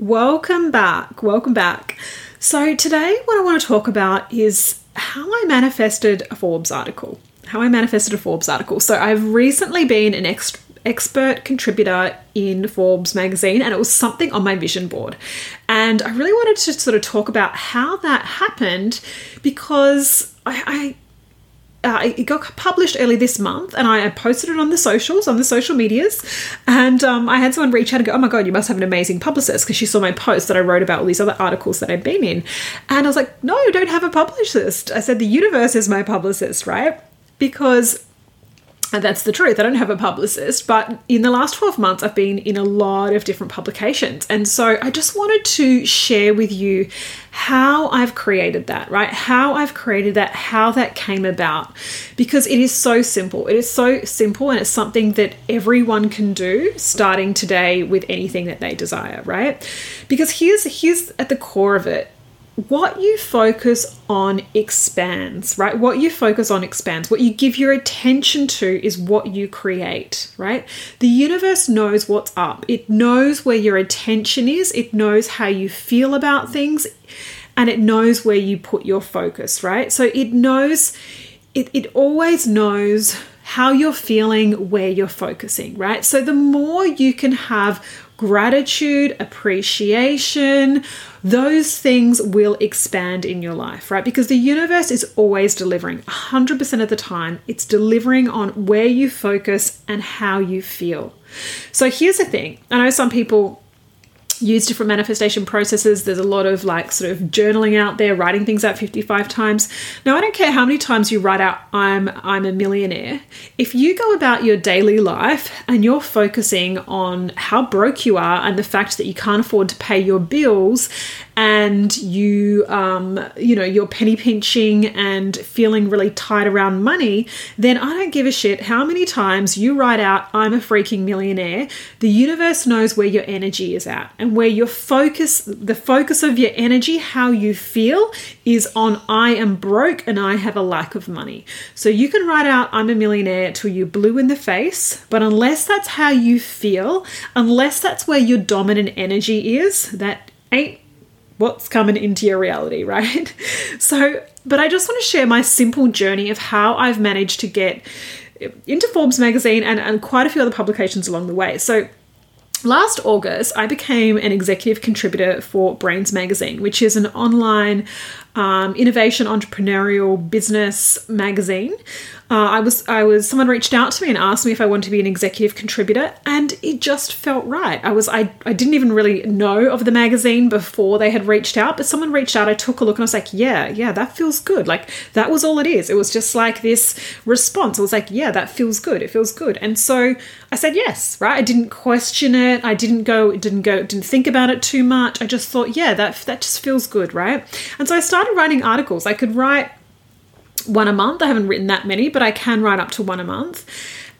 Welcome back. Welcome back. So, today, what I want to talk about is how I manifested a Forbes article. How I manifested a Forbes article. So, I've recently been an ex- expert contributor in Forbes magazine, and it was something on my vision board. And I really wanted to sort of talk about how that happened because I, I uh, it got published early this month and I posted it on the socials, on the social medias. And um, I had someone reach out and go, Oh my God, you must have an amazing publicist because she saw my post that I wrote about all these other articles that I'd been in. And I was like, No, don't have a publicist. I said, The universe is my publicist, right? Because and that's the truth. I don't have a publicist, but in the last 12 months, I've been in a lot of different publications. And so I just wanted to share with you how I've created that, right? How I've created that, how that came about. Because it is so simple. It is so simple, and it's something that everyone can do starting today with anything that they desire, right? Because here's, here's at the core of it what you focus on expands, right? What you focus on expands. What you give your attention to is what you create, right? The universe knows what's up, it knows where your attention is, it knows how you feel about things, and it knows where you put your focus, right? So it knows, it, it always knows how you're feeling, where you're focusing, right? So the more you can have gratitude, appreciation, those things will expand in your life, right? Because the universe is always delivering 100% of the time. It's delivering on where you focus and how you feel. So here's the thing I know some people use different manifestation processes. There's a lot of like sort of journaling out there, writing things out 55 times. Now, I don't care how many times you write out I'm I'm a millionaire. If you go about your daily life and you're focusing on how broke you are and the fact that you can't afford to pay your bills and you um, you know you're penny pinching and feeling really tight around money then i don't give a shit how many times you write out i'm a freaking millionaire the universe knows where your energy is at and where your focus the focus of your energy how you feel is on i am broke and i have a lack of money so you can write out i'm a millionaire till you're blue in the face but unless that's how you feel unless that's where your dominant energy is that ain't what's coming into your reality, right? So, but I just want to share my simple journey of how I've managed to get eh, into Forbes magazine and, and quite a few other publications along the way. So, Last August, I became an executive contributor for Brainz Magazine, which is an online um, innovation entrepreneurial business magazine. Uh, I was I was someone reached out to me and asked me if I wanted to be an executive contributor, and it just felt right. I was I I didn't even really know of the magazine before they had reached out, but someone reached out. I took a look and I was like, yeah, yeah, that feels good. Like that was all it is. It was just like this response. I was like, yeah, that feels good. It feels good, and so I said yes. Right. I didn't question it. I didn't go. Didn't go. Didn't think about it too much. I just thought, yeah, that that just feels good. Right. And so I started writing articles. I could write one a month. I haven't written that many, but I can write up to one a month.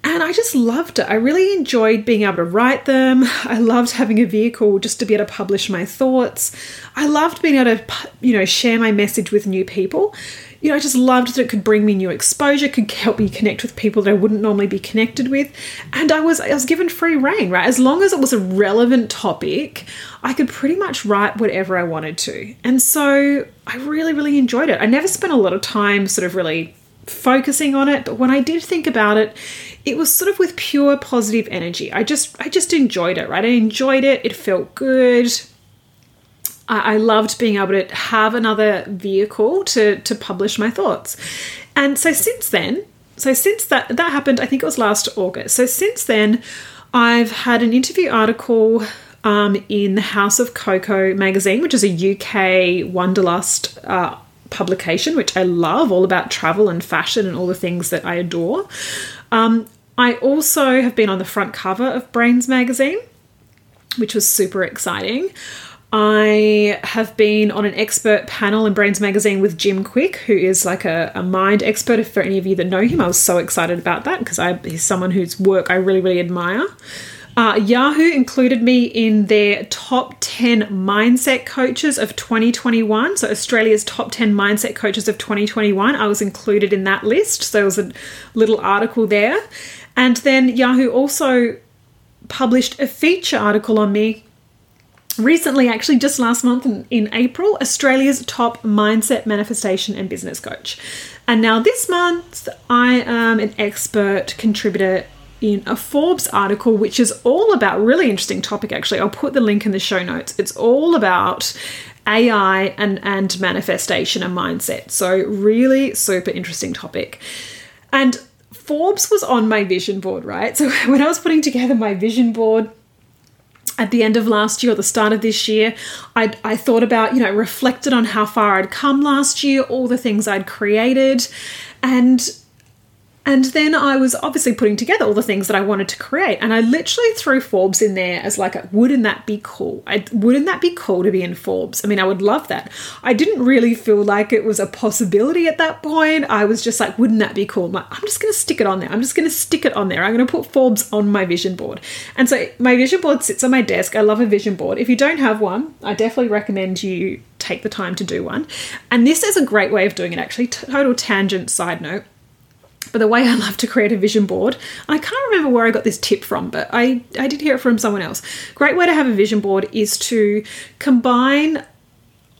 And I just loved it. I really enjoyed being able to write them. I loved having a vehicle just to be able to publish my thoughts. I loved being able to, you know, share my message with new people. You know, I just loved that it could bring me new exposure, could help me connect with people that I wouldn't normally be connected with. And I was I was given free reign, right? As long as it was a relevant topic, I could pretty much write whatever I wanted to. And so I really, really enjoyed it. I never spent a lot of time sort of really focusing on it, but when I did think about it, it was sort of with pure positive energy. I just I just enjoyed it, right? I enjoyed it. It felt good. I, I loved being able to have another vehicle to to publish my thoughts. And so since then, so since that that happened, I think it was last August. So since then, I've had an interview article um, in the House of Coco magazine, which is a UK Wanderlust uh, publication, which I love, all about travel and fashion and all the things that I adore. Um, I also have been on the front cover of Brainz magazine, which was super exciting. I have been on an expert panel in Brainz Magazine with Jim Kwik, who is like a, a mind expert. If for any of you that know him, I was so excited about that because he's someone whose work I really, really admire. Uh, Yahoo included me in their top 10 mindset coaches of 2021. So, Australia's top 10 mindset coaches of 2021. I was included in that list. So, there was a little article there. And then Yahoo also published a feature article on me recently, actually, just last month in, April, Australia's top mindset, manifestation, and business coach. And now this month, I am an expert contributor in a Forbes article, which is all about really interesting topic. Actually, I'll put the link in the show notes. It's all about AI and and manifestation and mindset. So really super interesting topic. And Forbes was on my vision board, right? So when I was putting together my vision board at the end of last year or the start of this year, I, I thought about, you know, reflected on how far I'd come last year, all the things I'd created, and and then I was obviously putting together all the things that I wanted to create. And I literally threw Forbes in there as like, a, wouldn't that be cool? I, wouldn't that be cool to be in Forbes? I mean, I would love that. I didn't really feel like it was a possibility at that point. I was just like, wouldn't that be cool? I'm, like, I'm just going to stick it on there. I'm just going to stick it on there. I'm going to put Forbes on my vision board. And so my vision board sits on my desk. I love a vision board. If you don't have one, I definitely recommend you take the time to do one. And this is a great way of doing it, actually. Total tangent side note but the way I love to create a vision board, I can't remember where I got this tip from, but I, I did hear it from someone else. Great way to have a vision board is to combine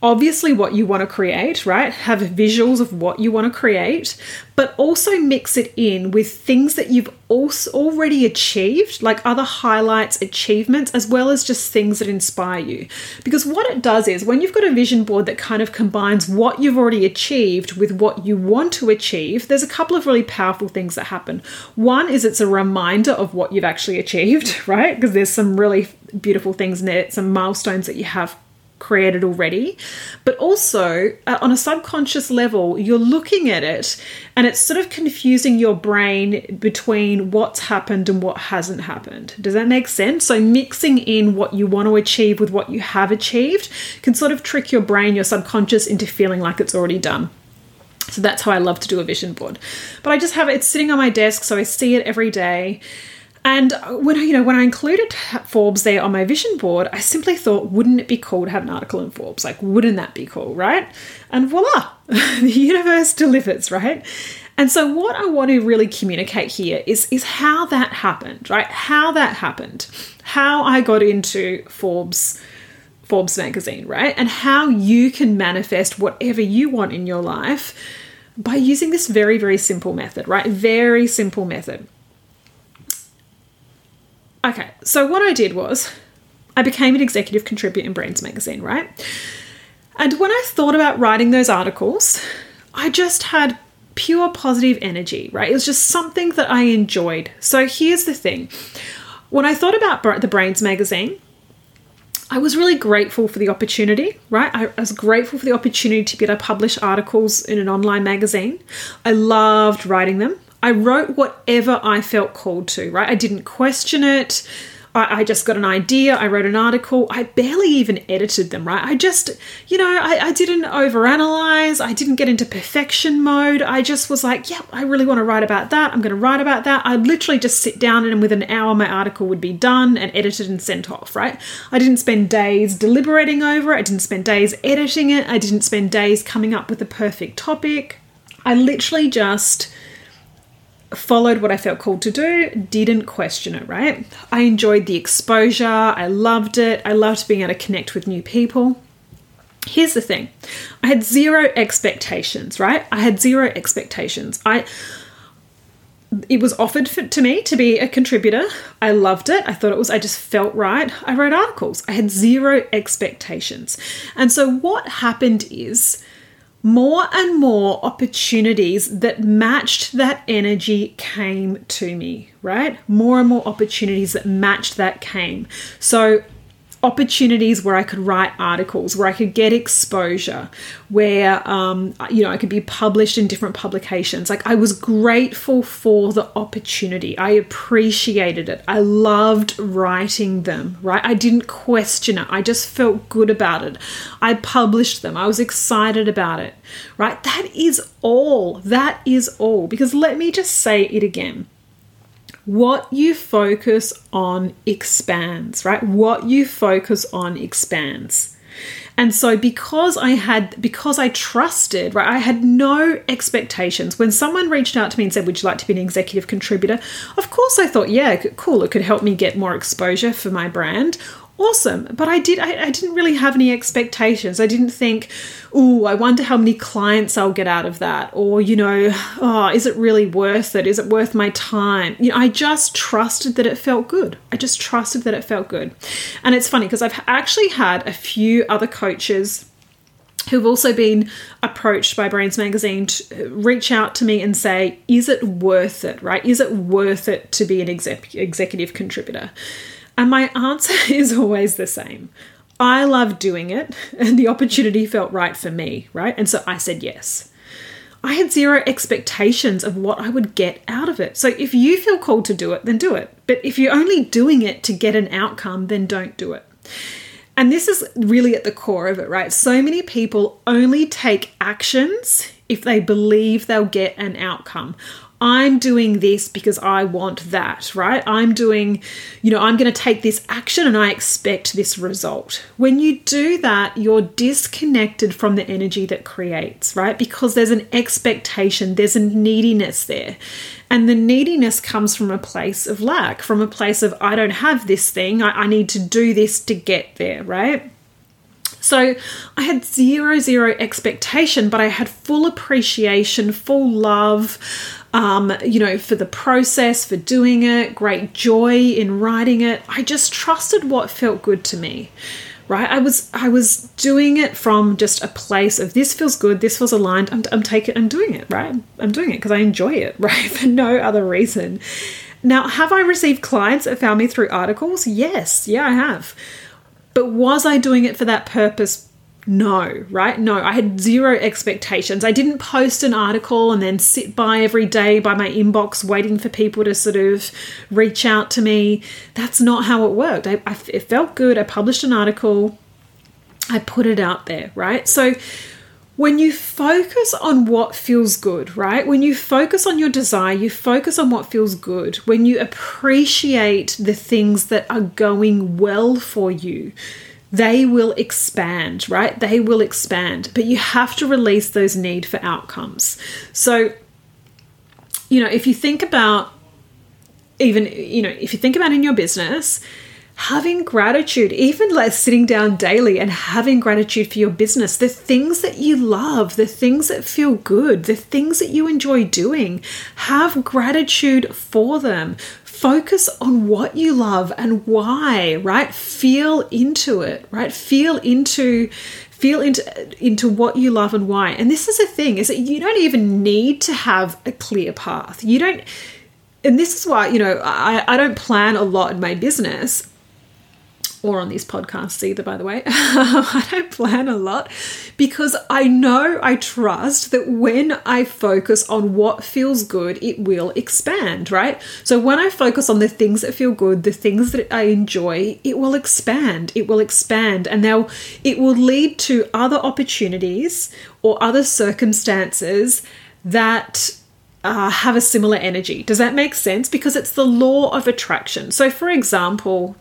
obviously what you want to create, right? Have visuals of what you want to create, but also mix it in with things that you've also already achieved, like other highlights, achievements, as well as just things that inspire you. Because what it does is when you've got a vision board that kind of combines what you've already achieved with what you want to achieve, there's a couple of really powerful things that happen. One is it's a reminder of what you've actually achieved, right? Because there's some really beautiful things in there, some milestones that you have created already. But also, uh, on a subconscious level, you're looking at it and it's sort of confusing your brain between what's happened and what hasn't happened. Does that make sense? So, mixing in what you want to achieve with what you have achieved can sort of trick your brain, your subconscious, into feeling like it's already done. So that's how I love to do a vision board. But I just have it, sitting on my desk, so I see it every day. And when I, you know, when I included Forbes there on my vision board, I simply thought, wouldn't it be cool to have an article in Forbes? Like, wouldn't that be cool, right? And voila, the universe delivers, right? And so what I want to really communicate here is is how that happened, right? How that happened. How I got into Forbes Forbes magazine, right? And how you can manifest whatever you want in your life by using this very very simple method, right? Very simple method. Okay, so what I did was I became an executive contributor in Brainz magazine, right? And when I thought about writing those articles, I just had pure positive energy, right? It was just something that I enjoyed. So here's the thing when I thought about the Brainz magazine, I was really grateful for the opportunity, right? I, was grateful for the opportunity to be able to publish articles in an online magazine. I loved writing them. I wrote whatever I felt called to, right? I didn't question it. I, I, just got an idea. I wrote an article. I barely even edited them, right? I just, you know, I, I didn't overanalyze. I didn't get into perfection mode. I just was like, yep, yeah, I really want to write about that. I'm going to write about that. I'd literally just sit down and within an hour, my article would be done and edited and sent off, right? I didn't spend days deliberating over it. I didn't spend days editing it. I didn't spend days coming up with the perfect topic. I literally just followed what I felt called to do, didn't question it, right? I enjoyed the exposure, I loved it, I loved being able to connect with new people. Here's the thing I had zero expectations, right? I had zero expectations. I it was offered for, to me to be a contributor. I loved it. I thought it was, I just felt right. I wrote articles. I had zero expectations. And so what happened is more and more opportunities that matched that energy came to me, right? More and more opportunities that matched that came. So opportunities where I could write articles, where I could get exposure, where um, you know I could be published in different publications. Like I was grateful for the opportunity. I appreciated it. I loved writing them. Right? I didn't question it. I just felt good about it. I published them. I was excited about it. Right? That is all. That is all. Because let me just say it again what you focus on expands, right? What you focus on expands. And so because I had because I trusted, right, I had no expectations. When someone reached out to me and said, "Would you like to be an executive contributor?" Of course I thought, "Yeah, cool, it could help me get more exposure for my brand." Awesome. But I did I, I didn't really have any expectations. I didn't think, oh, I wonder how many clients I'll get out of that. Or, you know, oh, is it really worth it? Is it worth my time? You know, I just trusted that it felt good. I just trusted that it felt good. And it's funny because I've actually had a few other coaches who've also been approached by Brainz Magazine to uh, reach out to me and say, is it worth it, right? Is it worth it to be an exec- executive contributor? And my answer is always the same. I love doing it, and the opportunity felt right for me, right? And so I said yes. I had zero expectations of what I would get out of it. So if you feel called to do it, then do it. But if you're only doing it to get an outcome, then don't do it. And this is really at the core of it, right? So many people only take actions if they believe they'll get an outcome. I'm doing this because I want that, right? I'm doing, you know, I'm going to take this action and I expect this result. When you do that, you're disconnected from the energy that creates, right? Because there's an expectation, there's a neediness there. And the neediness comes from a place of lack, from a place of, I don't have this thing, I, I need to do this to get there, right? So I had zero, zero expectation, but I had full appreciation, full love, um, you know, for the process, for doing it, great joy in writing it. I just trusted what felt good to me. Right, I was I was doing it from just a place of this feels good, this feels aligned. I'm, I'm taking, I'm doing it. Right, I'm doing it because I enjoy it. Right, for no other reason. Now, have I received clients that found me through articles? Yes, yeah, I have. But was I doing it for that purpose? No, right? No, I had zero expectations. I didn't post an article and then sit by every day by my inbox waiting for people to sort of reach out to me. That's not how it worked. I, I, it felt good. I published an article, I put it out there, right? So when you focus on what feels good, right? When you focus on your desire, you focus on what feels good. When you appreciate the things that are going well for you, they will expand, right? They will expand, but you have to release those need for outcomes. So, you know, if you think about even, you know, if you think about in your business, having gratitude, even like sitting down daily and having gratitude for your business, the things that you love, the things that feel good, the things that you enjoy doing, have gratitude for them focus on what you love and why, right? Feel into it, right? Feel into feel into into what you love and why. And this is a thing is that you don't even need to have a clear path. You don't and this is why, you know, I, I don't plan a lot in my business or on these podcasts either, by the way. I don't plan a lot because I know, I trust that when I focus on what feels good, it will expand, right? So when I focus on the things that feel good, the things that I enjoy, it will expand. It will expand and now it will lead to other opportunities or other circumstances that uh, have a similar energy. Does that make sense? Because it's the law of attraction. So, for example,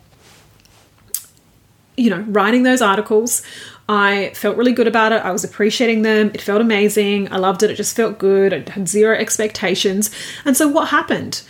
you know, writing those articles, I felt really good about it. I was appreciating them. It felt amazing. I loved it. It just felt good. I had zero expectations. And so what happened?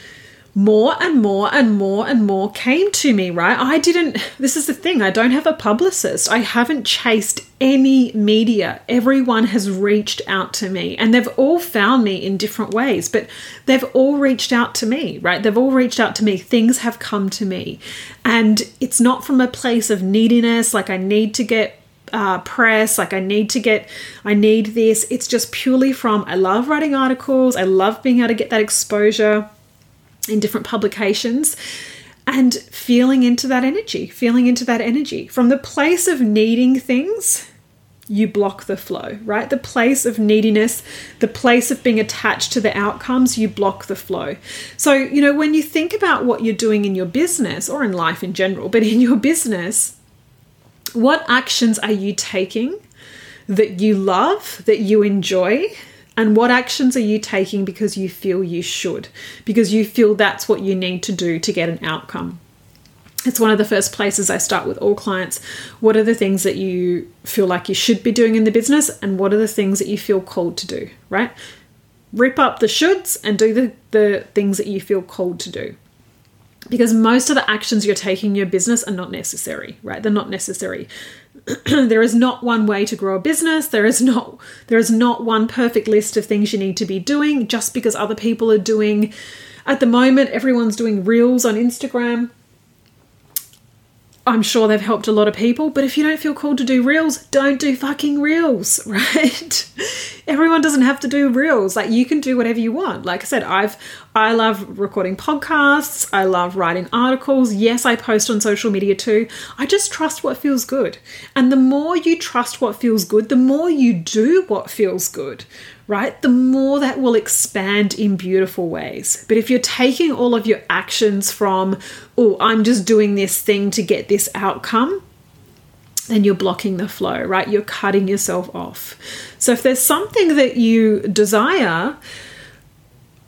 More and more and more and more came to me, right? I didn't, this is the thing, I don't have a publicist. I haven't chased any media. Everyone has reached out to me and they've all found me in different ways, but they've all reached out to me, right? They've all reached out to me. Things have come to me. And it's not from a place of neediness, like I need to get uh, press like i need to get i need this it's just purely from i love writing articles i love being able to get that exposure in different publications and feeling into that energy, feeling into that energy. From the place of needing things, you block the flow, right? The place of neediness, the place of being attached to the outcomes, you block the flow. So, you know, when you think about what you're doing in your business or in life in general, but in your business, what actions are you taking that you love, that you enjoy, and what actions are you taking because you feel you should, because you feel that's what you need to do to get an outcome? It's one of the first places I start with all clients. What are the things that you feel like you should be doing in the business, and what are the things that you feel called to do, right? Rip up the shoulds and do the, the things that you feel called to do because most of the actions you're taking in your business are not necessary right they're not necessary there is not one way to grow a business. There is not there is not one perfect list of things you need to be doing. Just because other people are doing at the moment everyone's doing reels on instagram I'm sure they've helped a lot of people, but if you don't feel called to do reels, don't do fucking reels, right? Everyone doesn't have to do reels. Like you can do whatever you want. Like I said, I've I love recording podcasts, I love writing articles. Yes, I post on social media too. I just trust what feels good. And the more you trust what feels good, the more you do what feels good right, the more that will expand in beautiful ways. But if you're taking all of your actions from, oh, I'm just doing this thing to get this outcome, then you're blocking the flow, right? You're cutting yourself off. So if there's something that you desire,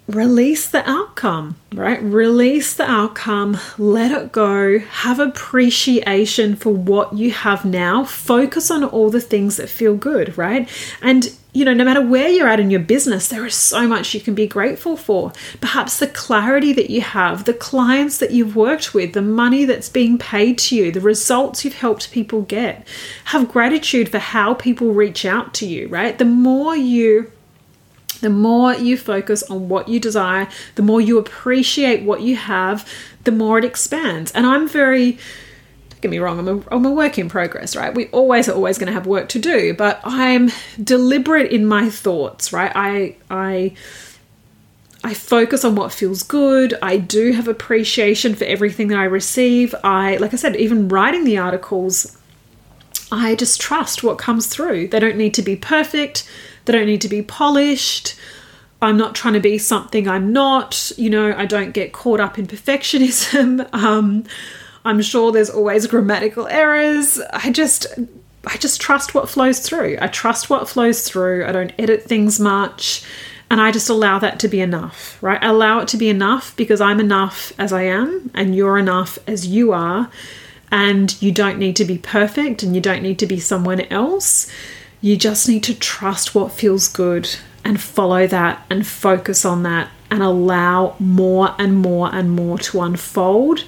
release the outcome, right? Release the outcome, let it go, have appreciation for what you have now, focus on all the things that feel good, right? And you know, no matter where you're at in your business, there is so much you can be grateful for. Perhaps the clarity that you have, the clients that you've worked with, the money that's being paid to you, the results you've helped people get. Have gratitude for how people reach out to you, right? The more you the more you focus on what you desire, the more you appreciate what you have, the more it expands. And I'm very get me wrong, I'm a, I'm a work in progress, right? We always are always going to have work to do, but I'm deliberate in my thoughts, right? I, I, I focus on what feels good. I do have appreciation for everything that I receive. I, like I said, even writing the articles, I just trust what comes through. They don't need to be perfect, they don't need to be polished. I'm not trying to be something I'm not. You know, I don't get caught up in perfectionism. Um, I'm sure there's always grammatical errors. I just I just trust what flows through. I trust what flows through. I don't edit things much. And I just allow that to be enough, right? I allow it to be enough because I'm enough as I am and you're enough as you are. And you don't need to be perfect and you don't need to be someone else. You just need to trust what feels good and follow that and focus on that and allow more and more and more to unfold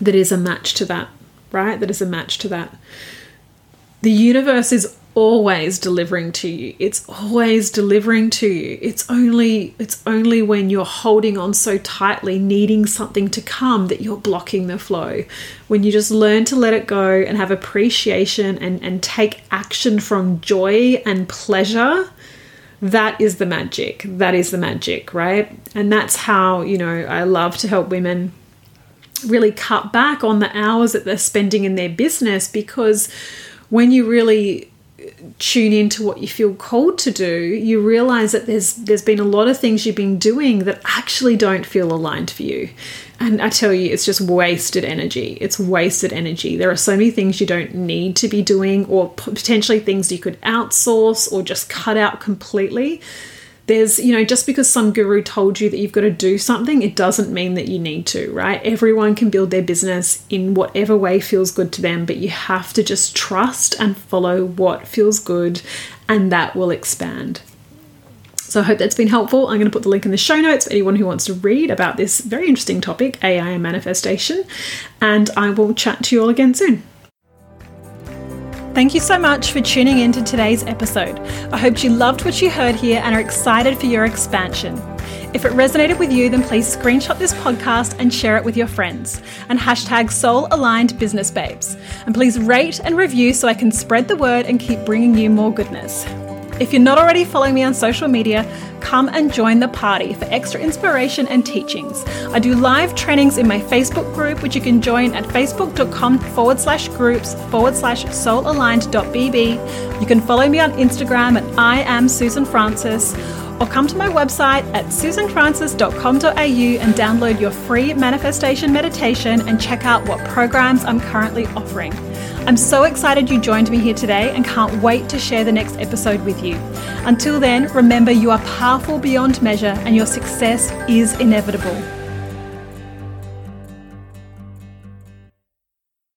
that is a match to that, right? That is a match to that. The universe is always delivering to you. It's always delivering to you. It's only it's only when you're holding on so tightly needing something to come that you're blocking the flow. When you just learn to let it go and have appreciation and and take action from joy and pleasure, that is the magic. That is the magic, right? And that's how, you know, I love to help women really cut back on the hours that they're spending in their business because when you really tune into what you feel called to do, you realize that there's there's been a lot of things you've been doing that actually don't feel aligned for you. And I tell you, it's just wasted energy. It's wasted energy. There are so many things you don't need to be doing, or potentially things you could outsource or just cut out completely there's, you know, just because some guru told you that you've got to do something, it doesn't mean that you need to, right? Everyone can build their business in whatever way feels good to them, but you have to just trust and follow what feels good, and that will expand. So I hope that's been helpful. I'm going to put the link in the show notes for anyone who wants to read about this very interesting topic, AI and manifestation. And I will chat to you all again soon. Thank you so much for tuning in to today's episode. I hope you loved what you heard here and are excited for your expansion. If it resonated with you, then please screenshot this podcast and share it with your friends. And hashtag soul aligned business babes. And please rate and review so I can spread the word and keep bringing you more goodness. If you're not already following me on social media, come and join the party for extra inspiration and teachings. I do live trainings in my Facebook group, which you can join at facebook.com forward slash groups forward slash soulaligned.bb. You can follow me on Instagram at I am Susan Francis or come to my website at susanfrancis.com.au and download your free manifestation meditation and check out what programs I'm currently offering. I'm so excited you joined me here today and can't wait to share the next episode with you. Until then, remember you are powerful beyond measure and your success is inevitable.